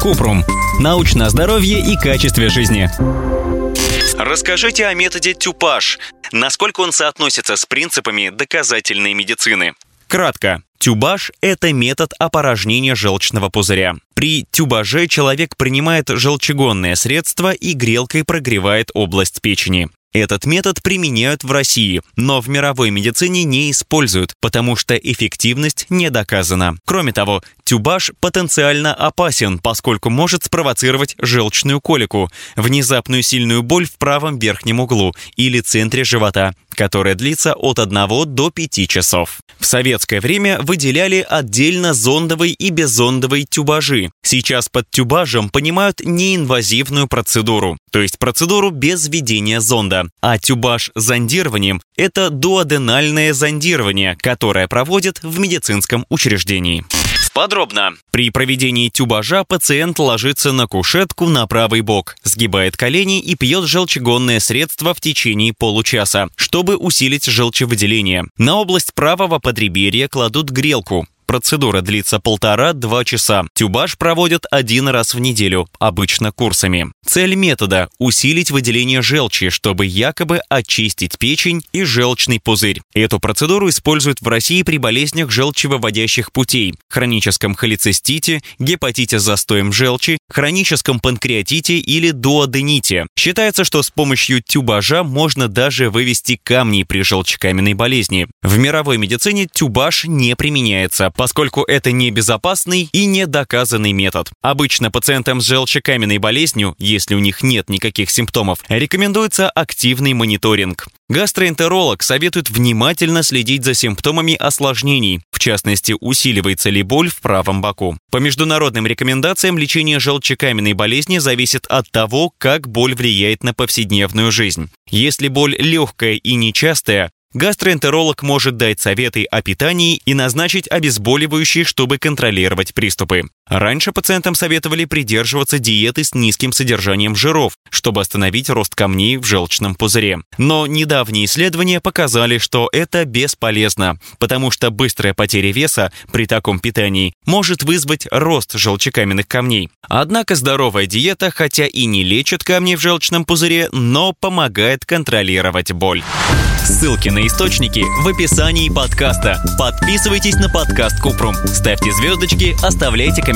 Купрум. Научное здоровье и качестве жизни. Расскажите о методе тюпаж. Насколько он соотносится с принципами доказательной медицины? Кратко. Тюбаж – это метод опорожнения желчного пузыря. При тюбаже человек принимает желчегонное средство и грелкой прогревает область печени. Этот метод применяют в России, но в мировой медицине не используют, потому что эффективность не доказана. Кроме того, тюбаж потенциально опасен, поскольку может спровоцировать желчную колику, внезапную сильную боль в правом верхнем углу или центре живота, которая длится от 1 до 5 часов. В советское время выделяли отдельно зондовый и беззондовый тюбажи. Сейчас под тюбажем понимают неинвазивную процедуру, то есть процедуру без введения зонда. А тюбаж зондированием – это дуоденальное зондирование, которое проводят в медицинском учреждении. Подробно. При проведении тюбажа пациент ложится на кушетку на правый бок, сгибает колени и пьет желчегонное средство в течение получаса, чтобы усилить желчевыделение. На область правого подреберья кладут грелку. Процедура длится полтора-два часа. Тюбаж проводят один раз в неделю, обычно курсами. Цель метода – усилить выделение желчи, чтобы якобы очистить печень и желчный пузырь. Эту процедуру используют в России при болезнях желчевыводящих путей, хроническом холецистите, гепатите с застоем желчи, хроническом панкреатите или дуодените. Считается, что с помощью тюбажа можно даже вывести камни при желчекаменной болезни. В мировой медицине тюбаж не применяется, поскольку это небезопасный и недоказанный метод. Обычно пациентам с желчекаменной болезнью, если у них нет никаких симптомов, рекомендуется активный мониторинг. Гастроэнтеролог советует внимательно следить за симптомами осложнений, в частности, усиливается ли боль в правом боку. По международным рекомендациям лечение желчекаменной болезни зависит от того, как боль влияет на повседневную жизнь. Если боль легкая и нечастая, Гастроэнтеролог может дать советы о питании и назначить обезболивающие, чтобы контролировать приступы. Раньше пациентам советовали придерживаться диеты с низким содержанием жиров, чтобы остановить рост камней в желчном пузыре. Но недавние исследования показали, что это бесполезно, потому что быстрая потеря веса при таком питании может вызвать рост желчекаменных камней. Однако здоровая диета, хотя и не лечит камни в желчном пузыре, но помогает контролировать боль. Ссылки на источники в описании подкаста. Подписывайтесь на подкаст Купрум, ставьте звездочки, оставляйте комментарии